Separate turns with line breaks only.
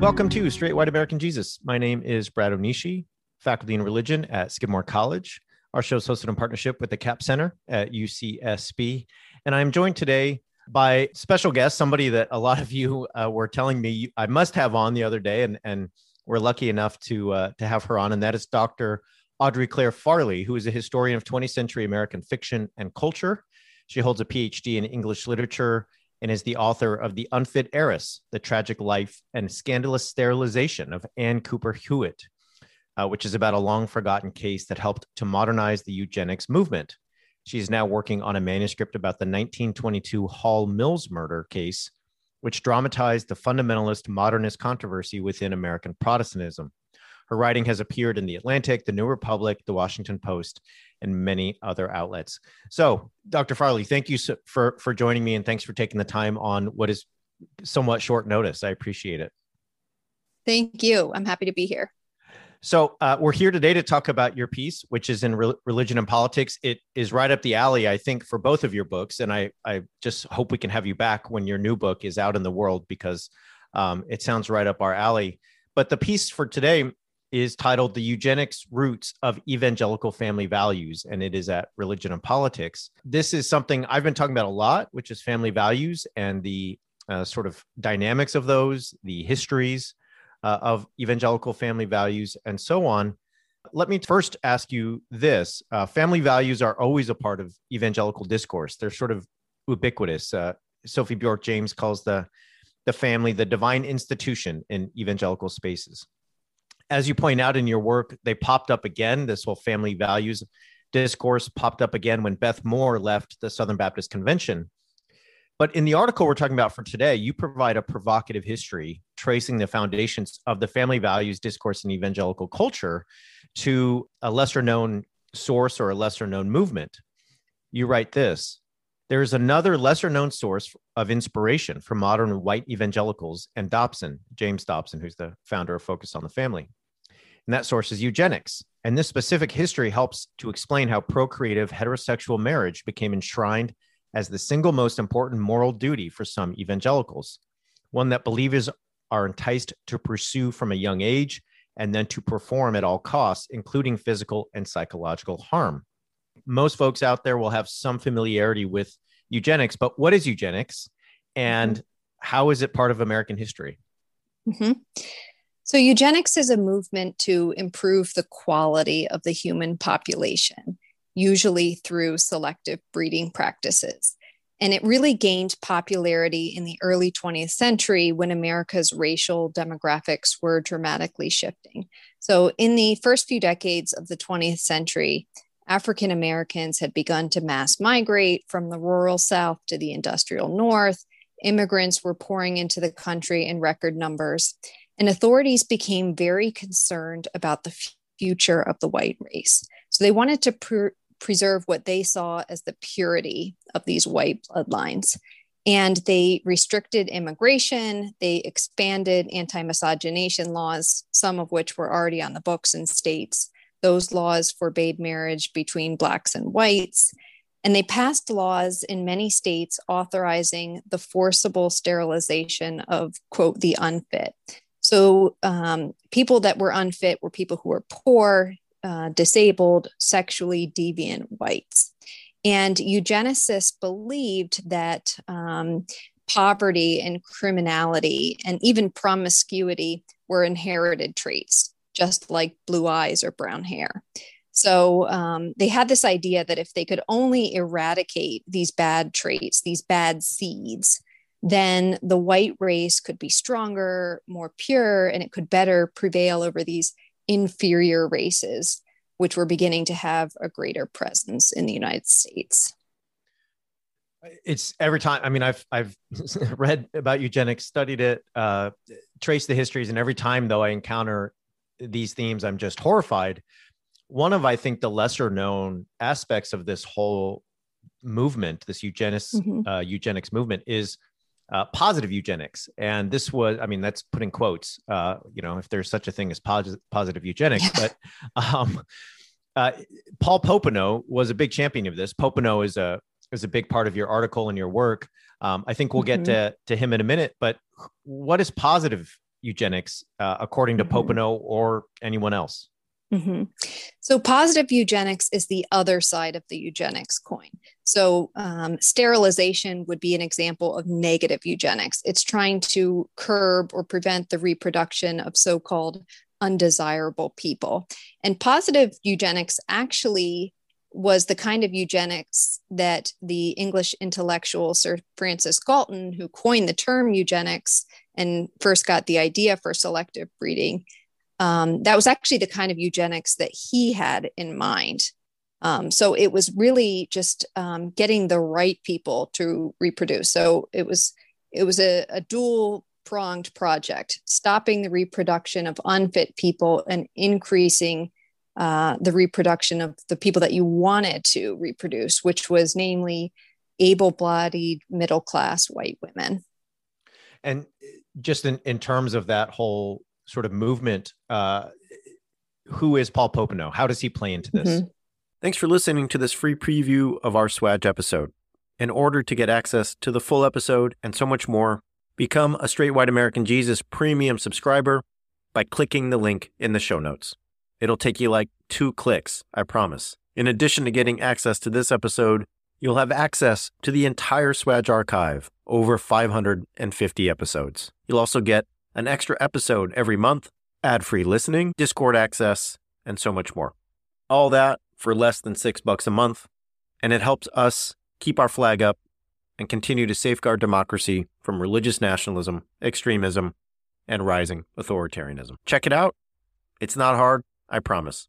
Welcome to Straight White American Jesus. My name is Brad Onishi, faculty in religion at Skidmore College. Our show is hosted in partnership with the Capps Center at UCSB. And I'm joined today by special guest, somebody that a lot of you uh, were telling me I must have on the other day, and, and we're lucky enough to, uh, to have her on, and that is Dr. Audrey Claire Farley, who is a historian of 20th century American fiction and culture. She holds a PhD in English literature and is the author of The Unfit Heiress, The Tragic Life and Scandalous Sterilization of Anne Cooper Hewitt, uh, which is about a long forgotten case that helped to modernize the eugenics movement. She is now working on a manuscript about the 1922 Hall Mills murder case, which dramatized the fundamentalist modernist controversy within American Protestantism. Her writing has appeared in The Atlantic, The New Republic, The Washington Post, and many other outlets. So, Dr. Farley, thank you for for joining me, and thanks for taking the time on what is somewhat short notice. I appreciate it.
Thank you. I'm happy to be here.
So uh, we're here today to talk about your piece, which is in re- religion and politics. It is right up the alley, I think, for both of your books, and I I just hope we can have you back when your new book is out in the world because um, it sounds right up our alley. But the piece for today is titled The Eugenics Roots of Evangelical Family Values, and it is at Religion and Politics. This is something I've been talking about a lot, which is family values and the uh, sort of dynamics of those, the histories uh, of evangelical family values, and so on. Let me first ask you this uh, family values are always a part of evangelical discourse, they're sort of ubiquitous. Uh, Sophie Bjork James calls the the family the divine institution in evangelical spaces as you point out in your work, they popped up again. This whole family values discourse popped up again when Beth Moore left the Southern Baptist Convention. But in the article we're talking about for today, you provide a provocative history tracing the foundations of the family values discourse in evangelical culture to a lesser known source or a lesser known movement. You write this there is another lesser known source of inspiration for modern white evangelicals and Dobson, James Dobson, who's the founder of Focus on the Family and that source is eugenics. And this specific history helps to explain how procreative heterosexual marriage became enshrined as the single most important moral duty for some evangelicals, one that believers are enticed to pursue from a young age and then to perform at all costs, including physical and psychological harm. Most folks out there will have some familiarity with eugenics, but what is eugenics and mm-hmm. how is it part of American history?
Mm-hmm. So, eugenics is a movement to improve the quality of the human population, usually through selective breeding practices. And it really gained popularity in the early 20th century when America's racial demographics were dramatically shifting. So, in the first few decades of the 20th century, African Americans had begun to mass migrate from the rural South to the industrial North. Immigrants were pouring into the country in record numbers and authorities became very concerned about the future of the white race. So they wanted to pre- preserve what they saw as the purity of these white bloodlines. And they restricted immigration, they expanded anti miscegenation laws, some of which were already on the books in states. Those laws forbade marriage between Blacks and whites. And they passed laws in many states authorizing the forcible sterilization of, quote, the unfit. So um, people that were unfit were people who were poor, uh, disabled, sexually deviant whites. And eugenicists believed that um, poverty and criminality and even promiscuity were inherited traits, just like blue eyes or brown hair. So um, they had this idea that if they could only eradicate these bad traits, these bad seeds, then the white race could be stronger, more pure, and it could better prevail over these inferior races, which were beginning to have a greater presence in the United States.
It's every time. I mean, I've I've read about eugenics, studied it, uh, traced the histories, and every time though I encounter these themes, I'm just horrified. One of I think the lesser known aspects of this whole movement, this eugenics mm-hmm. uh, eugenics movement, is uh, positive eugenics. And this was, I mean, that's putting quotes. Uh, you know, if there's such a thing as positive positive eugenics, but um, uh, Paul Popenoe was a big champion of this. Popenoe is a is a big part of your article and your work. Um, I think we'll get mm-hmm. to to him in a minute. But what is positive eugenics uh, according to mm-hmm. Popenoe or anyone else?
Mm-hmm. So, positive eugenics is the other side of the eugenics coin. So, um, sterilization would be an example of negative eugenics. It's trying to curb or prevent the reproduction of so called undesirable people. And positive eugenics actually was the kind of eugenics that the English intellectual Sir Francis Galton, who coined the term eugenics and first got the idea for selective breeding, um, that was actually the kind of eugenics that he had in mind. Um, so it was really just um, getting the right people to reproduce. So it was it was a, a dual pronged project: stopping the reproduction of unfit people and increasing uh, the reproduction of the people that you wanted to reproduce, which was namely able-bodied, middle-class white women.
And just in, in terms of that whole sort of movement. Uh, who is Paul Popenoe? How does he play into this? Mm-hmm.
Thanks for listening to this free preview of our SWAJ episode. In order to get access to the full episode and so much more, become a Straight White American Jesus premium subscriber by clicking the link in the show notes. It'll take you like two clicks, I promise. In addition to getting access to this episode, you'll have access to the entire SWAJ archive, over 550 episodes. You'll also get an extra episode every month, ad free listening, Discord access, and so much more. All that for less than six bucks a month, and it helps us keep our flag up and continue to safeguard democracy from religious nationalism, extremism, and rising authoritarianism. Check it out. It's not hard, I promise.